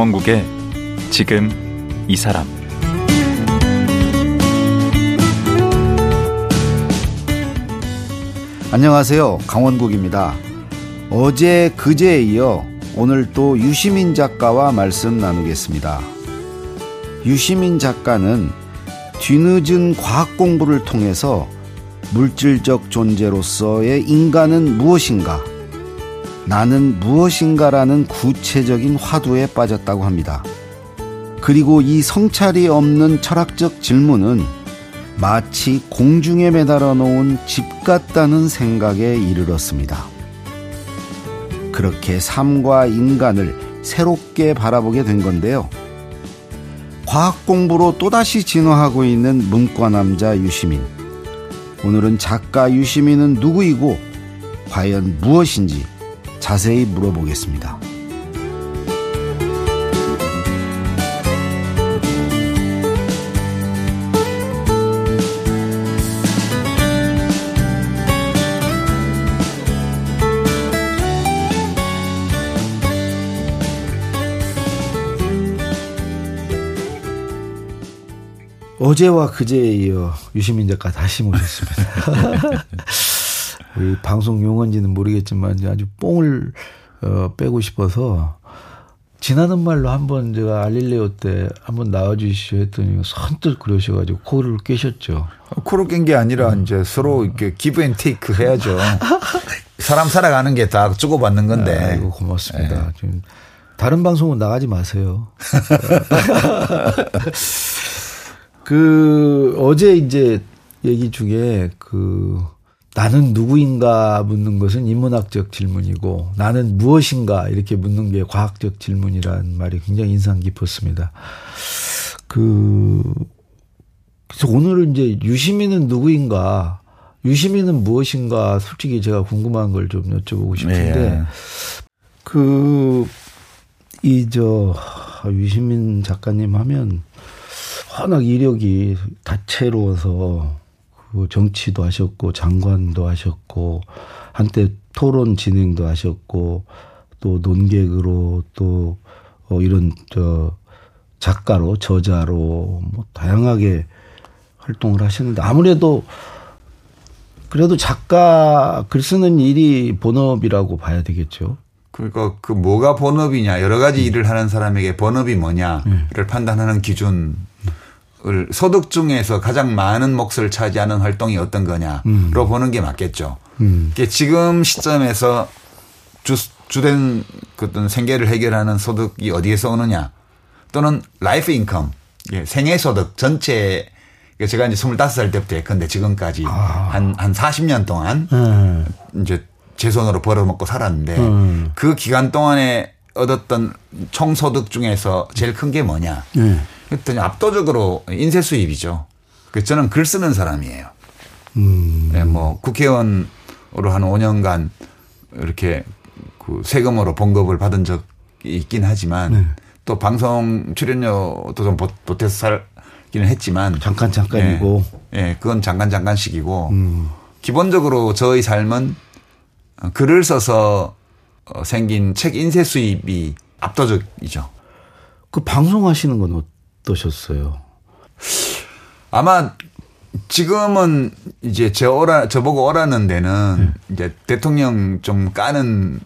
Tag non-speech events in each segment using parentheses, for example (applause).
강원국의 지금 이 사람 안녕하세요. 강원국입니다. 어제 그제에 이어 오늘 또 유시민 작가와 말씀 나누겠습니다. 유시민 작가는 뒤늦은 과학 공부를 통해서 물질적 존재로서의 인간은 무엇인가, 나는 무엇인가라는 구체적인 화두에 빠졌다고 합니다. 그리고 이 성찰이 없는 철학적 질문은 마치 공중에 매달아 놓은 집 같다는 생각에 이르렀습니다. 그렇게 삶과 인간을 새롭게 바라보게 된 건데요. 과학 공부로 또다시 진화하고 있는 문과남자 유시민. 오늘은 작가 유시민은 누구이고 과연 무엇인지 자세히 물어보겠습니다. 어제와 그제에 이어 유시민 작가 다시 모셨습니다. (laughs) 우리 방송 용어인지는 모르겠지만 아주 뽕을 어, 빼고 싶어서 지나는 말로 한번 제가 알릴레오 때 한번 나와주시오 했더니 선뜻 그러셔가지고 코를 깨셨죠. 코를 깬 게 아니라 음. 이제 서로 이렇게 give and take 해야죠. 사람 살아가는 게 다 주고받는 건데. 아이고, 고맙습니다. 네. 지금 다른 방송은 나가지 마세요. (laughs) 그 어제 이제 얘기 중에 그 나는 누구인가 묻는 것은 인문학적 질문이고 나는 무엇인가 이렇게 묻는 게 과학적 질문이라는 말이 굉장히 인상 깊었습니다. 그 그래서 오늘은 이제 유시민은 누구인가 유시민은 무엇인가 솔직히 제가 궁금한 걸 좀 여쭤보고 싶은데 네. 그이 저 유시민 작가님 하면 워낙 이력이 다채로워서 그 정치도 하셨고 장관도 하셨고 한때 토론 진행도 하셨고 또 논객으로 또 어, 이런 저 작가로 저자로 뭐 다양하게 활동을 하시는데 아무래도 그래도 작가 글 쓰는 일이 본업이라고 봐야 되겠죠. 그러니까 그 뭐가 본업이냐 여러 가지 음. 일을 하는 사람에게 본업이 뭐냐를 네. 판단하는 기준 을 소득 중에서 가장 많은 몫을 차지하는 활동이 어떤 거냐로 음. 보는 게 맞겠죠. 음. 지금 시점에서 주, 주된 그 어떤 생계를 해결하는 소득이 어디에서 오느냐 또는 life income 예, 생애 소득 전체 제가 이제 25살 때부터 예컨대 지금까지 아. 한, 한 40년 동안 음. 이제 제 손으로 벌어먹고 살았는데 음. 그 기간 동안에 얻었던 총소득 중에서 제일 큰 게 뭐냐. 네. 그랬더니 압도적으로 인쇄 수입이죠. 그 저는 글 쓰는 사람이에요. 음. 네, 뭐 국회의원으로 한 5년간 이렇게 그 세금으로 봉급을 받은 적이 있긴 하지만 네. 또 방송 출연료도 좀 보태서 살기는 했지만 잠깐 잠깐이고 예, 네, 그건 잠깐 잠깐씩이고 음. 기본적으로 저의 삶은 글을 써서 생긴 책 인쇄 수입이 압도적이죠. 그 방송하시는 건 어떠셨어요? 아마 지금은 이제 저 오라 저보고 오라는 데는 네. 이제 대통령 좀 까는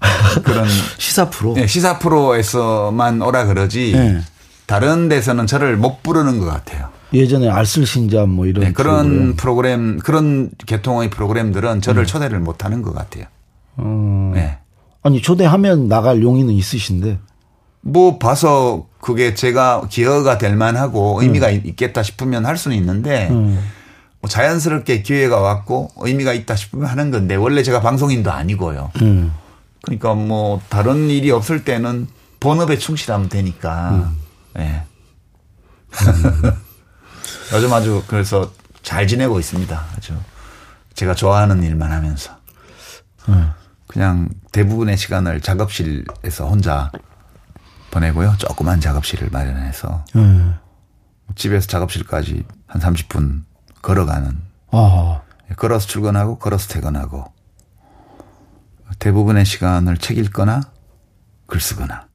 그런 (laughs) 시사 프로 네, 시사 프로에서만 오라 그러지 네. 다른 데서는 저를 못 부르는 것 같아요. 예전에 알쓸신잡 뭐 이런 네, 그런 프로그램. 프로그램. 그런 계통의 프로그램들은 저를 음. 초대를 못 하는 것 같아요. 음. 네. 아니 초대하면 나갈 용의는 있으신데. 뭐 봐서 그게 제가 기여가 될 만하고 의미가 음. 있겠다 싶으면 할 수는 있는데 음. 뭐 자연스럽게 기회가 왔고 의미가 있다 싶으면 하는 건데 원래 제가 방송인도 아니고요. 음. 그러니까 뭐 다른 일이 없을 때는 본업에 충실하면 되니까. 예. 네. (laughs) 요즘 아주 그래서 잘 지내고 있습니다. 아주 제가 좋아하는 일만 하면서. 음. 그냥 대부분의 시간을 작업실에서 혼자 보내고요. 조그만 작업실을 마련해서 음. 집에서 작업실까지 한 30분 걸어가는. 아. 걸어서 출근하고 걸어서 퇴근하고 대부분의 시간을 책 읽거나 글 쓰거나.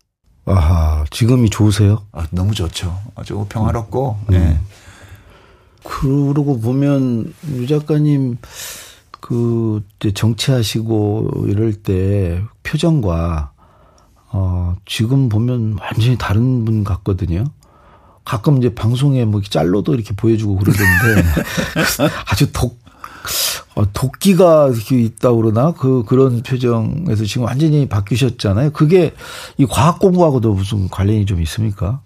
아하, 지금이 좋으세요? 아, 너무 좋죠. 아주 평화롭고. 음. 네. 그러고 보면 유 작가님 그 정치하시고 이럴 때 표정과 어 지금 보면 완전히 다른 분 같거든요. 가끔 이제 방송에 뭐 짤로도 이렇게 보여주고 그러던데 (laughs) 아주 독 어, 도끼가 이렇게 있다 그러나 그 그런 표정에서 지금 완전히 바뀌셨잖아요. 그게 이 과학 공부하고도 무슨 관련이 좀 있습니까?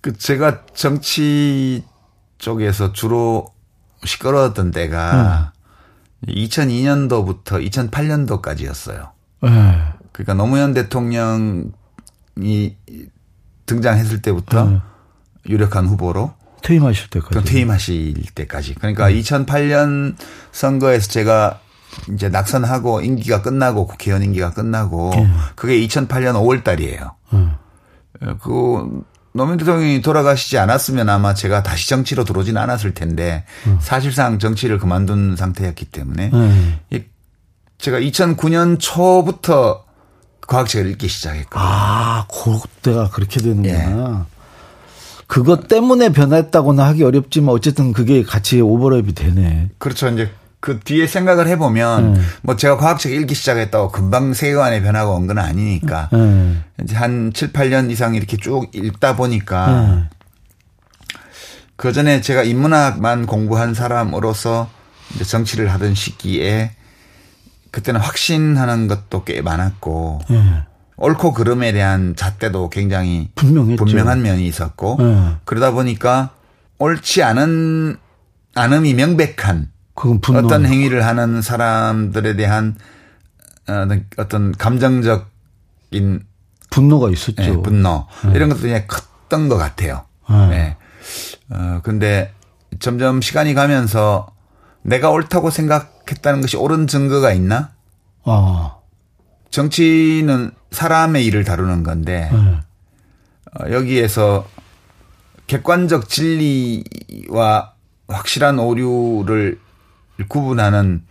그 제가 정치 쪽에서 주로 시끄러웠던 때가 음. 2002년도부터 2008년도까지였어요. 네. 그러니까 노무현 대통령이 등장했을 때부터 네. 유력한 후보로 퇴임하실 때까지. 퇴임하실 때까지. 그러니까 음. 2008년 선거에서 제가 이제 낙선하고 임기가 끝나고 국회의원 임기가 끝나고 음. 그게 2008년 5월 달이에요. 음. 그 노무현 대통령이 돌아가시지 않았으면 아마 제가 다시 정치로 들어오지는 않았을 텐데 음. 사실상 정치를 그만둔 상태였기 때문에 음. 제가 2009년 초부터 과학책을 읽기 시작했거든요. 아, 그때가 그렇게 되는구나. 예. 그것 때문에 변했다고는 하기 어렵지만 어쨌든 그게 같이 오버랩이 되네. 그렇죠. 이제 그 뒤에 생각을 해보면 음. 뭐 제가 과학책 읽기 시작했다고 금방 세계관의 변화가 온 건 아니니까 음. 이제 한 7, 8년 이상 이렇게 쭉 읽다 보니까 음. 그 전에 제가 인문학만 공부한 사람으로서 이제 정치를 하던 시기에 그때는 확신하는 것도 꽤 많았고 음. 옳고 그름에 대한 잣대도 굉장히 분명했죠. 분명한 면이 있었고 네. 그러다 보니까 옳지 않은 않음이 명백한 어떤 행위를 하는 사람들에 대한 어, 어떤 감정적인 분노가 있었죠. 네, 분노 네. 이런 것들이 컸던 것 같아요. 네. 네. 어, 근데 점점 시간이 가면서 내가 옳다고 생각 했다는 것이 옳은 증거가 있나? 아. 정치는 사람의 일을 다루는 건데 네. 어, 여기에서 객관적 진리와 확실한 오류를 구분하는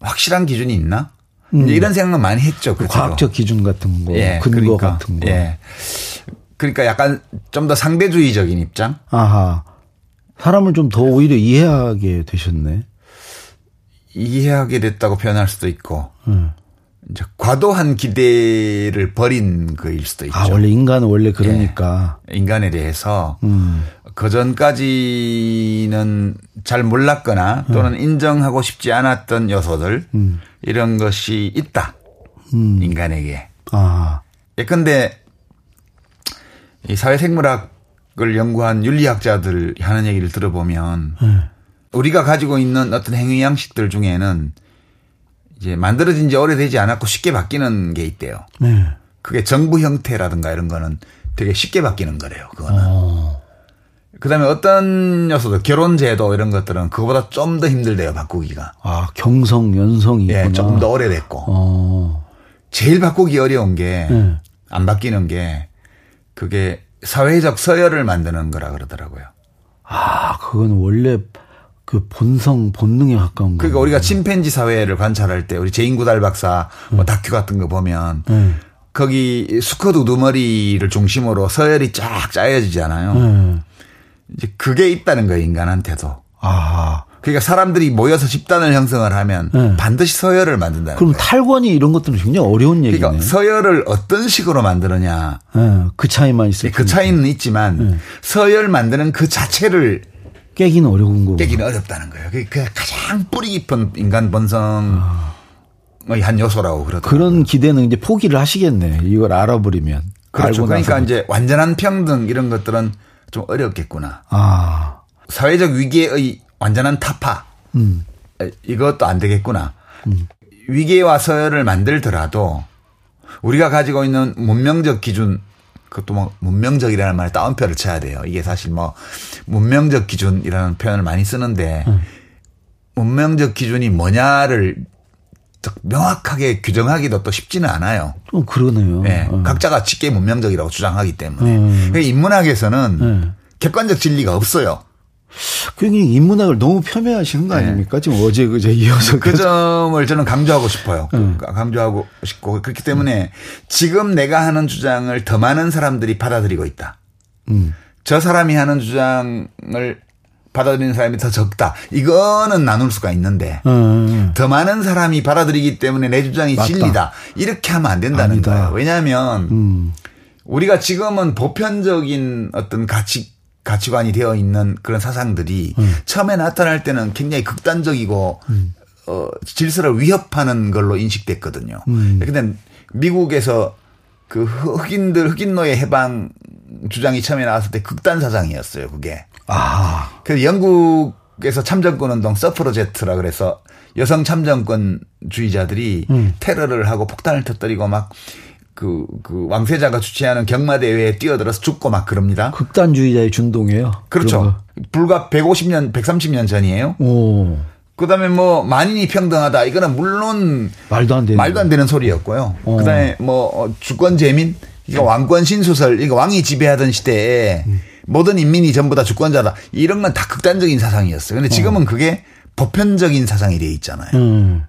확실한 기준이 있나? 음. 이런 생각은 많이 했죠. 그 과학적 기준 같은 거, 예, 근거 그러니까, 같은 거. 예. 그러니까 약간 좀 더 상대주의적인 입장. 아하. 사람을 좀 더 오히려 이해하게 되셨네. 이해하게 됐다고 표현할 수도 있고. 음. 이제 과도한 기대를 버린 거일 수도 있죠. 아, 원래 인간은 원래 그러니까. 예, 인간에 대해서 음. 그 전까지는 잘 몰랐거나 또는 음. 인정하고 싶지 않았던 요소들 음. 이런 것이 있다. 음. 인간에게. 아. 예컨대 이 사회생물학을 연구한 윤리학자들 하는 얘기를 들어보면 네. 우리가 가지고 있는 어떤 행위 양식들 중에는 이제 만들어진 지 오래되지 않았고 쉽게 바뀌는 게 있대요. 네. 그게 정부 형태라든가 이런 거는 되게 쉽게 바뀌는 거래요. 그거는. 어. 그다음에 어떤 요소도 결혼 제도 이런 것들은 그거보다 좀 더 힘들대요 바꾸기가. 아 경성 연성이 예, 조금 더 오래됐고. 어. 제일 바꾸기 어려운 게안 네. 바뀌는 게 그게 사회적 서열을 만드는 거라 그러더라고요. 아 그건 원래 그 본성 본능에 가까운 거. 그러니까 우리가 침팬지 사회를 관찰할 때 우리 제인구달 박사 뭐 음. 다큐 같은 거 보면 음. 거기 수컷 우두머리를 중심으로 서열이 쫙 짜여지잖아요. 음. 이제 그게 있다는 거예요 인간한테도. 아. 그러니까 사람들이 모여서 집단을 형성을 하면 네. 반드시 서열을 만든다는 그럼 거예요. 탈권이 이런 것들은 굉장히 어려운 얘기네요. 그러니까 서열을 어떤 식으로 만드느냐. 네. 그 차이만 있어요. 그 차이는 있지만 네. 서열 만드는 그 자체를 깨기는 어려운 거고. 깨기는 어렵다는 거예요. 그게 가장 뿌리 깊은 인간 본성의 한 요소라고 그러더라고요. 그런 기대는 이제 포기를 하시겠네. 이걸 알아버리면. 그렇죠. 그러니까 이제 완전한 평등 이런 것들은 좀 어렵겠구나. 아. 사회적 위기의 완전한 타파. 음. 이것도 안 되겠구나. 음. 위계와 서열을 만들더라도 우리가 가지고 있는 문명적 기준 그것도 뭐 문명적이라는 말에 따옴표를 쳐야 돼요. 이게 사실 뭐 문명적 기준이라는 표현을 많이 쓰는데 음. 문명적 기준이 뭐냐를 명확하게 규정하기도 또 쉽지는 않아요. 어, 그러네요. 네. 음. 각자가 직계 문명적이라고 주장하기 때문에. 음. 인문학에서는 네. 객관적 진리가 없어요. 그러니 인문학을 너무 폄훼하시는 거 네. 아닙니까? 지금 어제 그제 이어서 그 (laughs) 점을 저는 강조하고 싶어요. 음. 강조하고 싶고 그렇기 때문에 지금 내가 하는 주장을 더 많은 사람들이 받아들이고 있다. 음. 저 사람이 하는 주장을 받아들이는 사람이 더 적다. 이거는 나눌 수가 있는데 음. 더 많은 사람이 받아들이기 때문에 내 주장이 맞다. 진리다. 이렇게 하면 안 된다는 아니다. 거예요. 왜냐하면 음. 우리가 지금은 보편적인 어떤 가치 가치관이 되어 있는 그런 사상들이 음. 처음에 나타날 때는 굉장히 극단적이고 어 질서를 위협하는 걸로 인식됐거든요. 음. 근데 미국에서 그 흑인들 흑인 노예 해방 주장이 처음에 나왔을 때 극단 사상이었어요. 그게. 아. 그래서 영국에서 참정권 운동 서프로제트라 그래서 여성 참정권주의자들이 음. 테러를 하고 폭탄을 터뜨리고 막 그, 그 왕세자가 주최하는 경마대회에 뛰어들어서 죽고 막 그럽니다. 극단주의자의 준동이에요. 그렇죠. 불과 150년, 130년 전이에요. 오. 그 다음에 뭐 만인이 평등하다. 이거는 물론 말도 안 되는. 말도 안 되는 소리였고요. 어. 그 다음에 뭐 어, 주권 재민, 이거 왕권 신수설, 이거 왕이 지배하던 시대에 모든 인민이 전부 다 주권자다. 이런 건 다 극단적인 사상이었어요. 근데 지금은 그게 보편적인 사상이 돼 있잖아요. 음.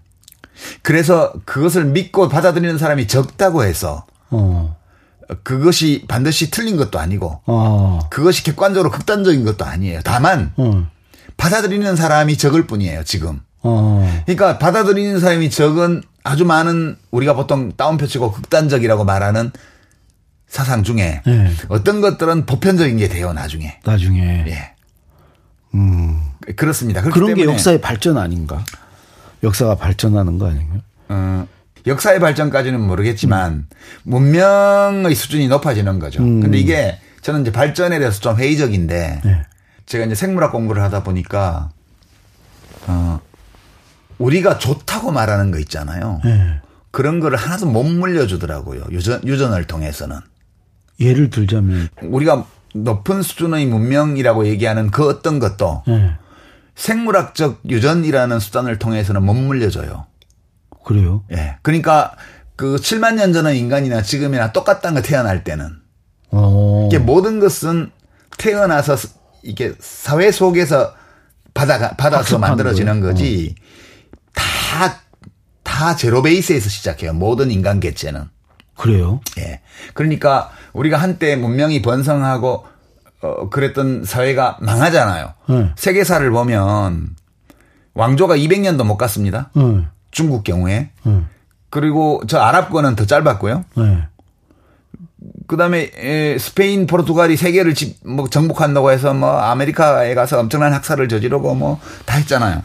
그래서 그것을 믿고 받아들이는 사람이 적다고 해서 어. 그것이 반드시 틀린 것도 아니고 아. 그것이 객관적으로 극단적인 것도 아니에요. 다만 어. 받아들이는 사람이 적을 뿐이에요, 지금. 어. 그러니까 받아들이는 사람이 적은 아주 많은 우리가 보통 다운표 치고 극단적이라고 말하는 사상 중에 네. 어떤 것들은 보편적인 게 돼요, 나중에. 나중에. 예. 음. 그렇습니다. 그런 게 역사의 발전 아닌가? 역사가 발전하는 거 아닌가요? 어, 역사의 발전까지는 모르겠지만 문명의 수준이 높아지는 거죠. 음. 근데 이게 저는 이제 발전에 대해서 좀 회의적인데 네. 제가 이제 생물학 공부를 하다 보니까 어 우리가 좋다고 말하는 거 있잖아요. 네. 그런 거를 하나도 못 물려주더라고요. 유전, 유전을 통해서는. 예를 들자면. 우리가 높은 수준의 문명이라고 얘기하는 그 어떤 것도 네. 생물학적 유전이라는 수단을 통해서는 못 물려줘요. 그래요? 예. 그러니까 그 7만 년 전의 인간이나 지금이나 똑같다는 거 태어날 때는 어. 이게 모든 것은 태어나서 이게 사회 속에서 받아 받아서 만들어지는 거예요? 거지 다다 제로 베이스에서 시작해요. 모든 인간 개체는. 그래요? 예. 그러니까 우리가 한때 문명이 번성하고 어 그랬던 사회가 망하잖아요. 네. 세계사를 보면 왕조가 200년도 못 갔습니다. 네. 중국 경우에. 네. 그리고 저 아랍권은 더 짧았고요. 네. 그다음에 에, 스페인, 포르투갈이 세계를 집, 뭐 정복한다고 해서 뭐 아메리카에 가서 엄청난 학살을 저지르고 뭐 다 했잖아요.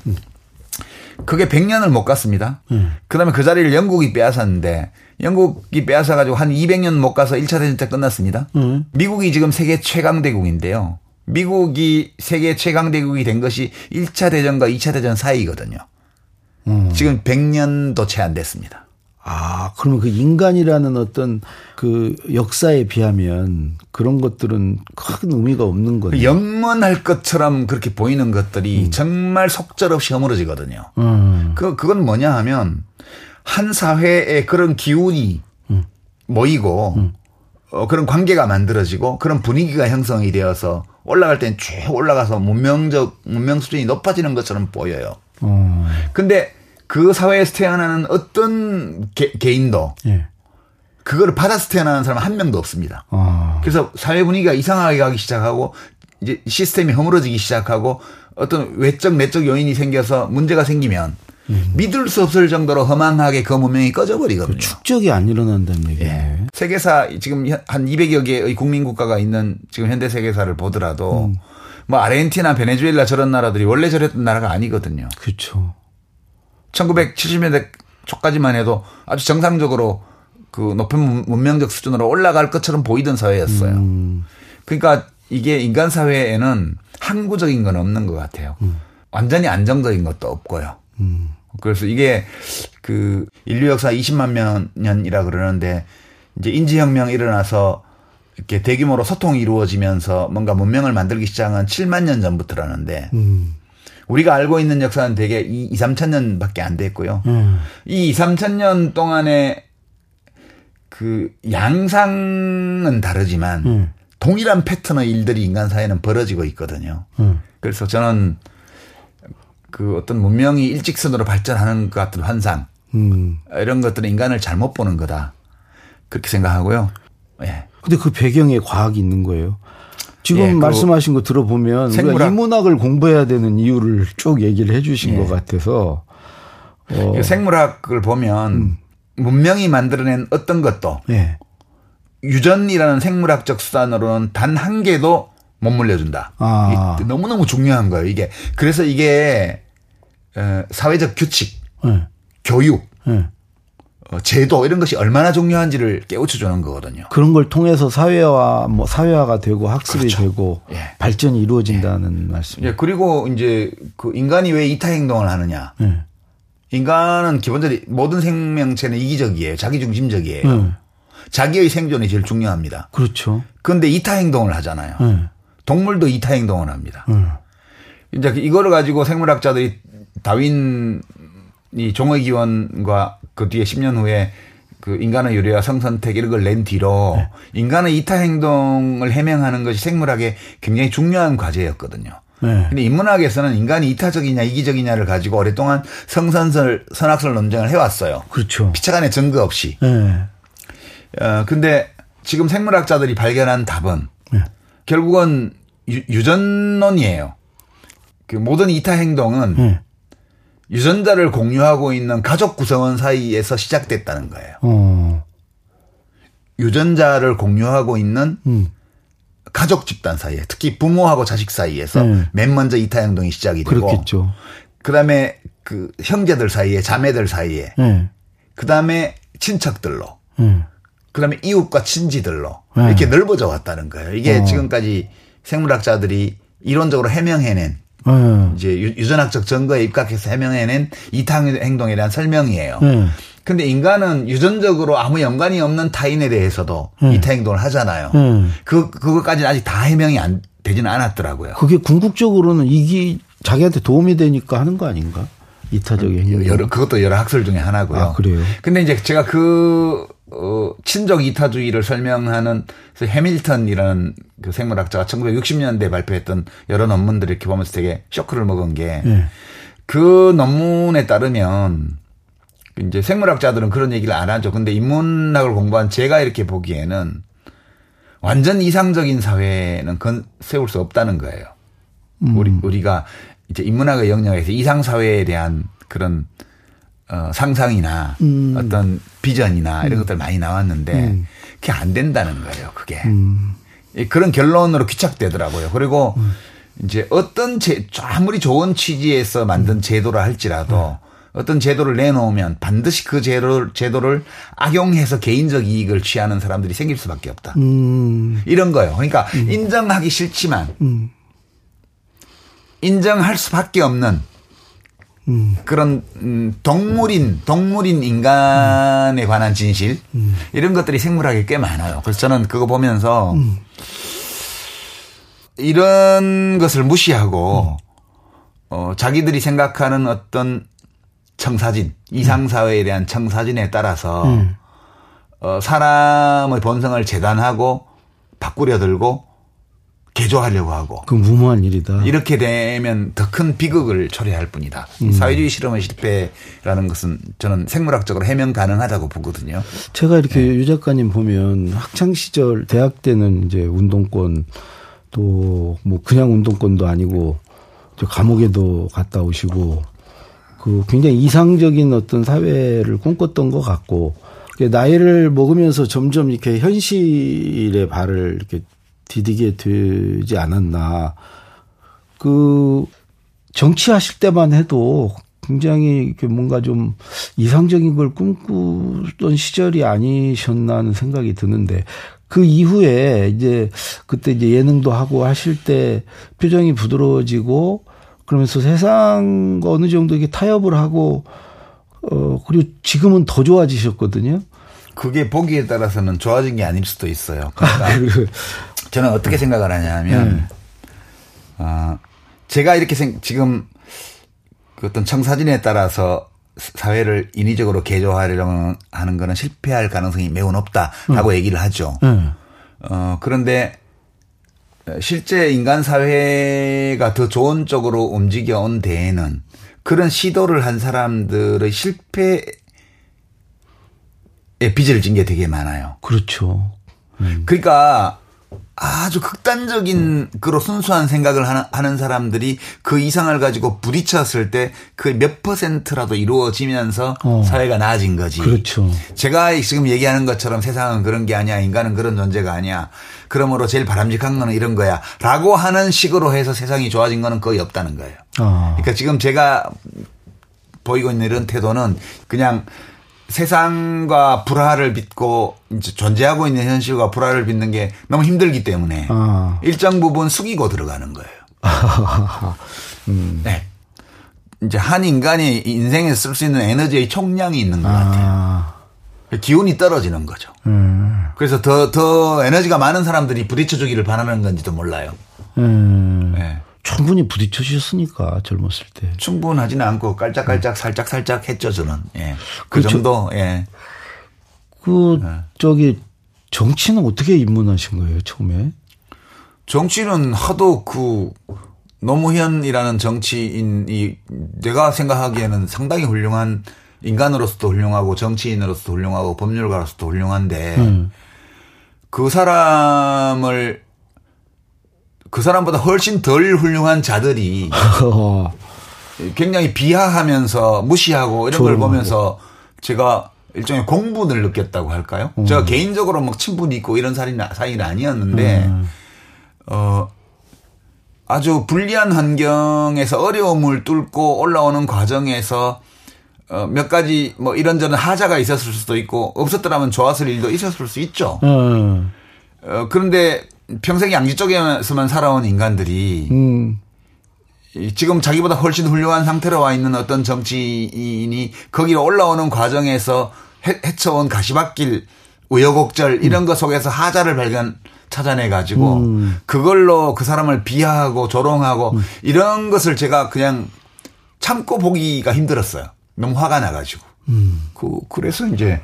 그게 100년을 못 갔습니다. 음. 그다음에 그 자리를 영국이 빼앗았는데 영국이 빼앗아 가지고 한 200년 못 가서 1차 대전 때 끝났습니다. 음. 미국이 지금 세계 최강 대국인데요. 미국이 세계 최강 대국이 된 것이 1차 대전과 2차 대전 사이거든요. 음. 지금 100년도 채 안 됐습니다. 아, 그러면 그 인간이라는 어떤 그 역사에 비하면 그런 것들은 큰 의미가 없는 거네. 영원할 것처럼 그렇게 보이는 것들이 정말 속절없이 허물어지거든요. 음. 그, 그건 뭐냐 하면 한 사회에 그런 기운이 모이고 어, 그런 관계가 만들어지고 그런 분위기가 형성이 되어서 올라갈 땐쭉 올라가서 문명적, 문명 수준이 높아지는 것처럼 보여요. 어. 근데 그 사회에서 태어나는 어떤 개, 개인도 예. 그걸 받아서 태어나는 사람 한 명도 없습니다. 아. 그래서 사회 분위기가 이상하게 가기 시작하고 이제 시스템이 허물어지기 시작하고 어떤 외적 내적 요인이 생겨서 문제가 생기면 믿을 수 없을 정도로 허망하게 그 문명이 꺼져버리거든요. 축적이 안 일어난다는 얘기네. 예. 세계사 지금 한 200여 개의 국민 국가가 있는 지금 현대 세계사를 보더라도 뭐 아르헨티나, 베네수엘라 저런 나라들이 원래 저랬던 나라가 아니거든요. 그렇죠. 1970년대 초까지만 해도 아주 정상적으로 그 높은 문명적 수준으로 올라갈 것처럼 보이던 사회였어요. 음. 그러니까 이게 인간 사회에는 항구적인 건 없는 것 같아요. 완전히 안정적인 것도 없고요. 음. 그래서 이게 그 인류 역사 20만 년이라 그러는데 이제 인지혁명 일어나서 이렇게 대규모로 소통이 이루어지면서 뭔가 문명을 만들기 시작한 7만 년 전부터라는데 음. 우리가 알고 있는 역사는 대개 2, 3천 년밖에 안 됐고요. 음. 이 2, 3천 년 동안에 그 양상은 다르지만 음. 동일한 패턴의 일들이 인간 사회는 벌어지고 있거든요. 음. 그래서 저는 그 어떤 문명이 일직선으로 발전하는 것 같은 환상 음. 이런 것들은 인간을 잘못 보는 거다. 그렇게 생각하고요. 예. 근데 그 배경에 과학이 있는 거예요. 지금 예, 그 말씀하신 거 들어보면 우리가 생물학- 인문학을 공부해야 되는 이유를 쭉 얘기를 해 주신 예. 것 같아서 어, 이 생물학을 보면 문명이 만들어낸 어떤 것도 예. 유전이라는 생물학적 수단으로는 단 한 개도 못 물려준다. 아. 이- 너무너무 중요한 거예요, 이게. 그래서 이게 어, 사회적 규칙, 예. 교육, 예. 어, 제도 이런 것이 얼마나 중요한지를 깨우쳐 주는 거거든요. 그런 걸 통해서 사회화 뭐 사회화가 되고 학습이 그렇죠. 되고 예. 발전이 이루어진다는 말씀. 예, 그리고 이제 그 인간이 왜 이타 행동을 하느냐. 예. 인간은 기본적으로 모든 생명체는 이기적이에요. 자기중심적이에요. 예. 자기의 생존이 제일 중요합니다. 그렇죠. 그런데 이타 행동을 하잖아요. 예. 동물도 이타 행동을 합니다. 예. 이제 이거를 가지고 생물학자들이 다윈 이 종의 기원과 그 뒤에 10년 후에 그 인간의 유래와 성선택 이런 걸 낸 뒤로 인간의 이타 행동을 해명하는 것이 생물학의 굉장히 중요한 과제였거든요. 예. 근데 인문학에서는 인간이 이타적이냐 이기적이냐를 가지고 오랫동안 성선설 선악설 논쟁을 해왔어요. 그렇죠. 피차간의 증거 없이. 예. 어, 근데 지금 생물학자들이 발견한 답은 예. 결국은 유, 유전론이에요. 그 모든 이타 행동은 예. 유전자를 공유하고 있는 가족 구성원 사이에서 시작됐다는 거예요. 어. 유전자를 공유하고 있는 음. 가족 집단 사이에 특히 부모하고 자식 사이에서 네. 맨 먼저 이타 행동이 시작이 되고 그렇겠죠. 그다음에 그 형제들 사이에 자매들 사이에 예. 그다음에 친척들로 예. 그다음에 이웃과 친지들로 네. 이렇게 넓어져 왔다는 거예요. 이게 어. 지금까지 생물학자들이 이론적으로 해명해낸 예. 이제 유- 유전학적 증거에 입각해서 해명해낸 이타 행동에 대한 설명이에요. 예. 근데 인간은 유전적으로 아무 연관이 없는 타인에 대해서도 네. 이타 행동을 하잖아요. 음. 그 그것까지는 아직 다 해명이 안 되지는 않았더라고요. 그게 궁극적으로는 이게 자기한테 도움이 되니까 하는 거 아닌가? 이타적인. 여러 그것도 여러 학설 중에 하나고요. 아, 그래요? 근데 이제 제가 그 어, 친족 이타주의를 설명하는 그래서 해밀턴이라는 그 생물학자가 1960년대에 발표했던 여러 논문들을 이렇게 보면서 되게 쇼크를 먹은 게그 예. 논문에 따르면 이제 생물학자들은 그런 얘기를 안 하죠. 근데 인문학을 공부한 제가 이렇게 보기에는 완전 이상적인 사회는 건 세울 수 없다는 거예요. 우리 우리가 이제 인문학의 영역에서 이상 사회에 대한 그런 어, 상상이나 어떤 비전이나 이런 것들 많이 나왔는데 그게 안 된다는 거예요. 그게 이 그런 결론으로 귀착되더라고요. 그리고 이제 어떤 제 아무리 좋은 취지에서 만든 제도라 할지라도 어떤 제도를 내놓으면 반드시 그 제도를, 제도를 악용해서 개인적 이익을 취하는 사람들이 생길 수밖에 없다. 음. 이런 거예요. 그러니까 인정하기 싫지만 인정할 수밖에 없는 그런 음, 동물인 동물인 인간에 관한 진실 이런 것들이 생물학에 꽤 많아요. 그래서 저는 그거 보면서 이런 것을 무시하고 어, 자기들이 생각하는 어떤 청사진 이상 사회에 대한 청사진에 따라서 어, 사람의 본성을 재단하고 바꾸려 들고 개조하려고 하고 그 무모한 일이다. 이렇게 되면 더 큰 비극을 초래할 뿐이다. 이 사회주의 실험의 실패라는 것은 저는 생물학적으로 해명 가능하다고 보거든요. 제가 이렇게 네. 유 작가님 보면 학창 시절 대학 때는 이제 운동권 또 뭐 그냥 운동권도 아니고 저 감옥에도 갔다 오시고 그 굉장히 이상적인 어떤 사회를 꿈꿨던 것 같고 나이를 먹으면서 점점 이렇게 현실의 발을 이렇게 디디게 되지 않았나. 그 정치하실 때만 해도 굉장히 뭔가 좀 이상적인 걸 꿈꾸던 시절이 아니셨나 하는 생각이 드는데 그 이후에 이제 그때 이제 예능도 하고 하실 때 표정이 부드러워지고 그러면서 세상과 어느 정도 이렇게 타협을 하고 어 그리고 지금은 더 좋아지셨거든요. 그게 보기에 따라서는 좋아진 게 아닐 수도 있어요. 그러니까 (laughs) 저는 어떻게 생각을 하냐면, 아, 제가 이렇게 생, 지금 그 어떤 청사진에 따라서 사회를 인위적으로 개조하려고 하는 거는 실패할 가능성이 매우 높다라고 얘기를 하죠. 네. 어, 그런데 실제 인간 사회가 더 좋은 쪽으로 움직여 온 데에는 그런 시도를 한 사람들의 실패에 빚을 진 게 되게 많아요. 그렇죠. 음. 그러니까 아주 극단적인 그로 순수한 생각을 하는 사람들이 그 이상을 가지고 부딪혔을 때 그 몇 퍼센트라도 이루어지면서 어. 사회가 나아진 거지. 그렇죠. 제가 지금 얘기하는 것처럼 세상은 그런 게 아니야. 인간은 그런 존재가 아니야. 그러므로 제일 바람직한 거는 이런 거야. 라고 하는 식으로 해서 세상이 좋아진 거는 거의 없다는 거예요. 어. 그러니까 지금 제가 보이고 있는 이런 태도는 그냥 세상과 불화를 빚고 이제 존재하고 있는 현실과 불화를 빚는 게 너무 힘들기 때문에 아. 일정 부분 숙이고 들어가는 거예요. (laughs) 음. 네. 이제 한 인간이 인생에 쓸 수 있는 에너지의 총량이 있는 것 같아요. 아. 기운이 떨어지는 거죠. 음. 그래서 더, 더 에너지가 많은 사람들이 부딪혀주기를 바라는 건지도 몰라요. 음. 네. 충분히 부딪혀주셨으니까 젊었을 때. 충분하지는 않고 깔짝깔짝 살짝 살짝 했죠 저는. 예. 그 그렇죠. 정도. 예. 그 네. 저기 정치는 어떻게 입문하신 거예요 처음에? 정치는 하도 그 노무현이라는 정치인이 내가 생각하기에는 상당히 훌륭한 인간으로서도 훌륭하고 정치인으로서도 훌륭하고 법률가로서도 훌륭한데 음. 그 사람을 그 사람보다 훨씬 덜 훌륭한 자들이 (laughs) 굉장히 비하하면서 무시하고 이런 걸 보면서 제가 일종의 공분을 느꼈다고 할까요? 음. 제가 개인적으로 막 친분이 있고 이런 사이는, 사이는 아니었는데, 음. 어, 아주 불리한 환경에서 어려움을 뚫고 올라오는 과정에서 어, 몇 가지 뭐 이런저런 하자가 있었을 수도 있고 없었더라면 좋았을 일도 있었을 수 있죠. 음. 어, 그런데 평생 양지 쪽에서만 살아온 인간들이 음. 지금 자기보다 훨씬 훌륭한 상태로 와 있는 어떤 정치인이 거기로 올라오는 과정에서 헤 쳐온 가시밭길 우여곡절 이런 음. 것 속에서 하자를 발견 찾아내 가지고 음. 그걸로 그 사람을 비하하고 조롱하고 음. 이런 것을 제가 그냥 참고 보기가 힘들었어요. 너무 화가 나가지고. 음. 그 그래서 이제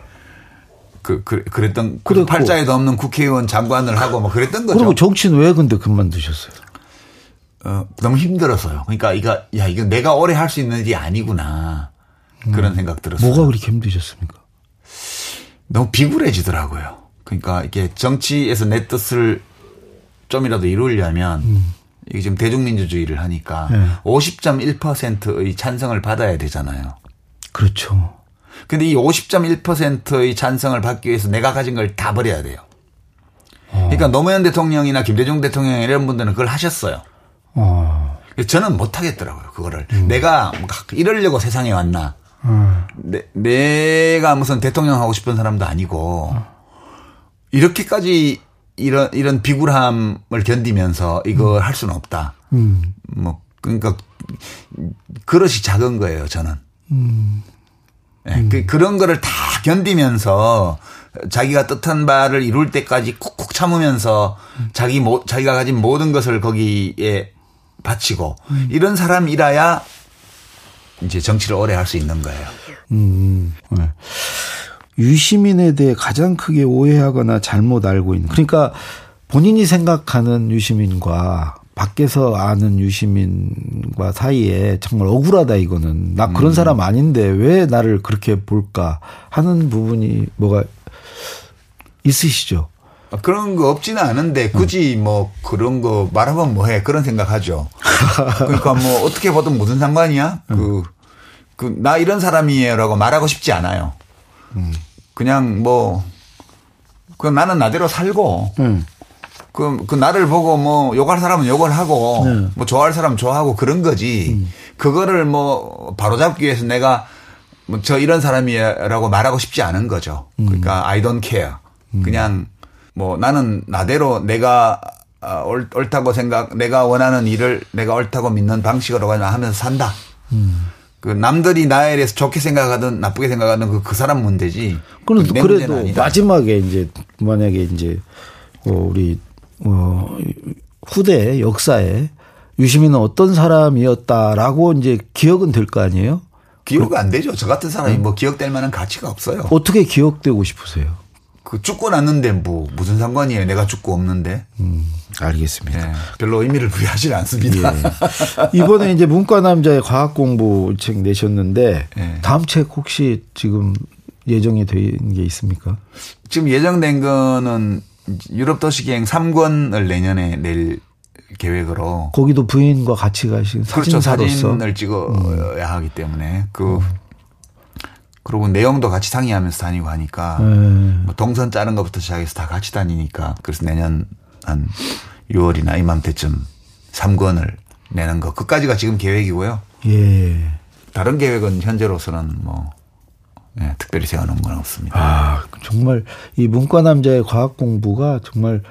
그, 그 그랬던 그 팔자에도 없는 국회의원 장관을 하고 뭐 그랬던 거죠. 그리고 정치는 왜 근데 그만두셨어요? 어, 너무 힘들어서요. 그러니까 이거 야 이거 내가 오래 할 수 있는 일이 아니구나 그런 음. 생각 들었어요. 뭐가 그렇게 힘드셨습니까? 너무 비굴해지더라고요. 그러니까 이게 정치에서 내 뜻을 좀이라도 이루려면 음. 이게 지금 대중민주주의를 하니까 네. 50.1%의 찬성을 받아야 되잖아요. 그렇죠. 근데 이 50.1%의 찬성을 받기 위해서 내가 가진 걸 다 버려야 돼요. 어. 그러니까 노무현 대통령이나 김대중 대통령 이런 분들은 그걸 하셨어요. 어. 저는 못 하겠더라고요, 그거를. 음. 내가 이러려고 세상에 왔나. 음. 내, 내가 무슨 대통령 하고 싶은 사람도 아니고, 이렇게까지 이런, 이런 비굴함을 견디면서 이걸 음. 할 수는 없다. 음. 뭐, 그러니까, 그릇이 작은 거예요, 저는. 음. 네, 그, 그런 거를 다 견디면서 자기가 뜻한 바를 이룰 때까지 쿡쿡 참으면서 자기 모, 자기가 가진 모든 것을 거기에 바치고 음. 이런 사람이라야 이제 정치를 오래 할 수 있는 거예요. 음. 네. 유시민에 대해 가장 크게 오해하거나 잘못 알고 있는 그러니까 본인이 생각하는 유시민과 밖에서 아는 유시민과 사이에 정말 억울하다 이거는 나 그런 음. 사람 아닌데 왜 나를 그렇게 볼까 하는 부분이 뭐가 있으시죠? 아, 그런 거 없지는 않은데 굳이 음. 뭐 그런 거 말하면 뭐해 그런 생각하죠. 그러니까 뭐 어떻게 보든 무슨 상관이야? 음. 그, 그, 나 이런 사람이에요라고 말하고 싶지 않아요. 음. 그냥 뭐, 그 나는 나대로 살고, 음. 그, 그 나를 보고 뭐 욕할 사람은 욕을 하고 네. 뭐 좋아할 사람은 좋아하고 그런 거지. 음. 그거를 뭐 바로잡기 위해서 내가 뭐 저 이런 사람이라고 말하고 싶지 않은 거죠. 음. 그러니까 I don't care. 음. 그냥 뭐 나는 나대로 내가 어, 옳다고 생각, 내가 원하는 일을 내가 옳다고 믿는 방식으로 하면서 산다. 음. 그 남들이 나에 대해서 좋게 생각하든 나쁘게 생각하든 그, 그 사람 문제지. 그래도 그래도 마지막에 이제 만약에 이제 어, 우리 어, 후대 역사에 유시민은 어떤 사람이었다라고 이제 기억은 될 거 아니에요? 기억 안 되죠. 저 같은 사람이 뭐 기억될 만한 가치가 없어요. 어떻게 기억되고 싶으세요? 그 죽고 났는데 뭐 무슨 상관이에요? 내가 죽고 없는데. 음, 알겠습니다. 예, 별로 의미를 부여하지 않습니다. 예. 이번에 이제 문과 남자의 과학 공부 책 내셨는데 예. 다음 책 혹시 지금 예정이 된 게 있습니까? 지금 예정된 거는 유럽 도시 기행 3권을 내년에 낼 계획으로 거기도 부인과 같이 가신 그렇죠. 사진사로서 사진을 찍어야 하기 때문에 그 그리고 내용도 같이 상의하면서 다니고 하니까 예. 뭐 동선 짜는 것부터 시작해서 다 같이 다니니까 그래서 내년 한 6월이나 이맘때쯤 3권을 내는 거 그까지가 지금 계획이고요. 예. 다른 계획은 현재로서는 뭐 예, 특별히 세워놓은 건 없습니다. 아, 정말 이 문과 남자의 과학 공부가 정말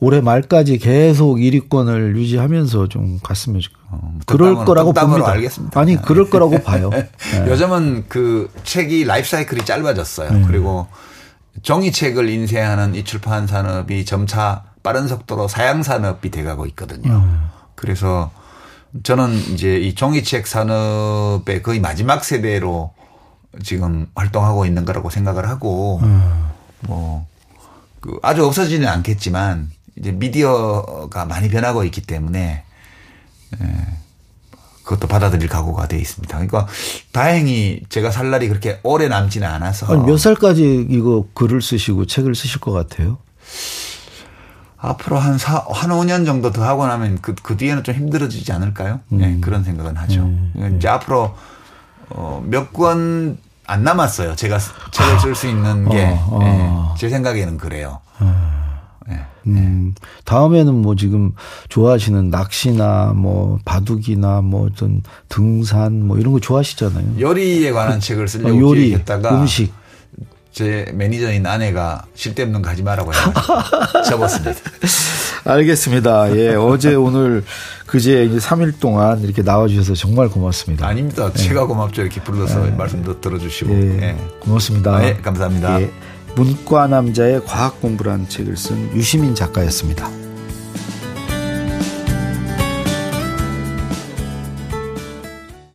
올해 말까지 계속 1위권을 유지하면서 좀 갔으면 좋 어, 뭐 그럴 거라고 봅니다. 알겠습니다. 아니, 네. 그럴 거라고 (laughs) 봐요. 네. 요즘은 그 책이 라이프 사이클이 짧아졌어요. 네. 그리고 종이책을 인쇄하는 이 출판 산업이 점차 빠른 속도로 사양 산업이 돼가고 있거든요. 음. 그래서 저는 이제 이 종이책 산업의 거의 마지막 세대로 지금 활동하고 있는 거라고 생각을 하고 음. 뭐, 그 아주 없어지는 않겠지만 이제 미디어가 많이 변하고 있기 때문에 예, 그것도 받아들일 각오가 돼 있습니다. 그러니까 다행히 제가 살 날이 그렇게 오래 남지는 않아서 아니, 몇 살까지 이거 글을 쓰시고 책을 쓰실 것 같아요? 앞으로 한 사, 한 5년 정도 더 하고 나면 그, 그 뒤에는 좀 힘들어지지 않을까요? 네, 그런 생각은 하죠. 이제 앞으로 어, 몇 권 안 남았어요. 제가 책을 쓸수 있는 게. 어, 예, 어. 제 생각에는 그래요. 예. 음, 다음에는 뭐 지금 좋아하시는 낚시나 뭐 바둑이나 뭐 어떤 등산 뭐 이런 거 좋아하시잖아요. 요리에 관한 책을 어, 쓰려고 요리, 기획했다가 음식. 제 매니저인 아내가 쓸데없는 거 하지 말라고 해가지고 (laughs) 접었습니다. 알겠습니다. 예, 어제 (laughs) 오늘 그제 이제 3일 동안 이렇게 나와주셔서 정말 고맙습니다. 아닙니다. 제가 고맙죠. 이렇게 불러서 말씀도 들어주시고. 예, 예. 고맙습니다. 아, 예, 감사합니다. 예, 문과 남자의 과학 공부라는 책을 쓴 유시민 작가였습니다.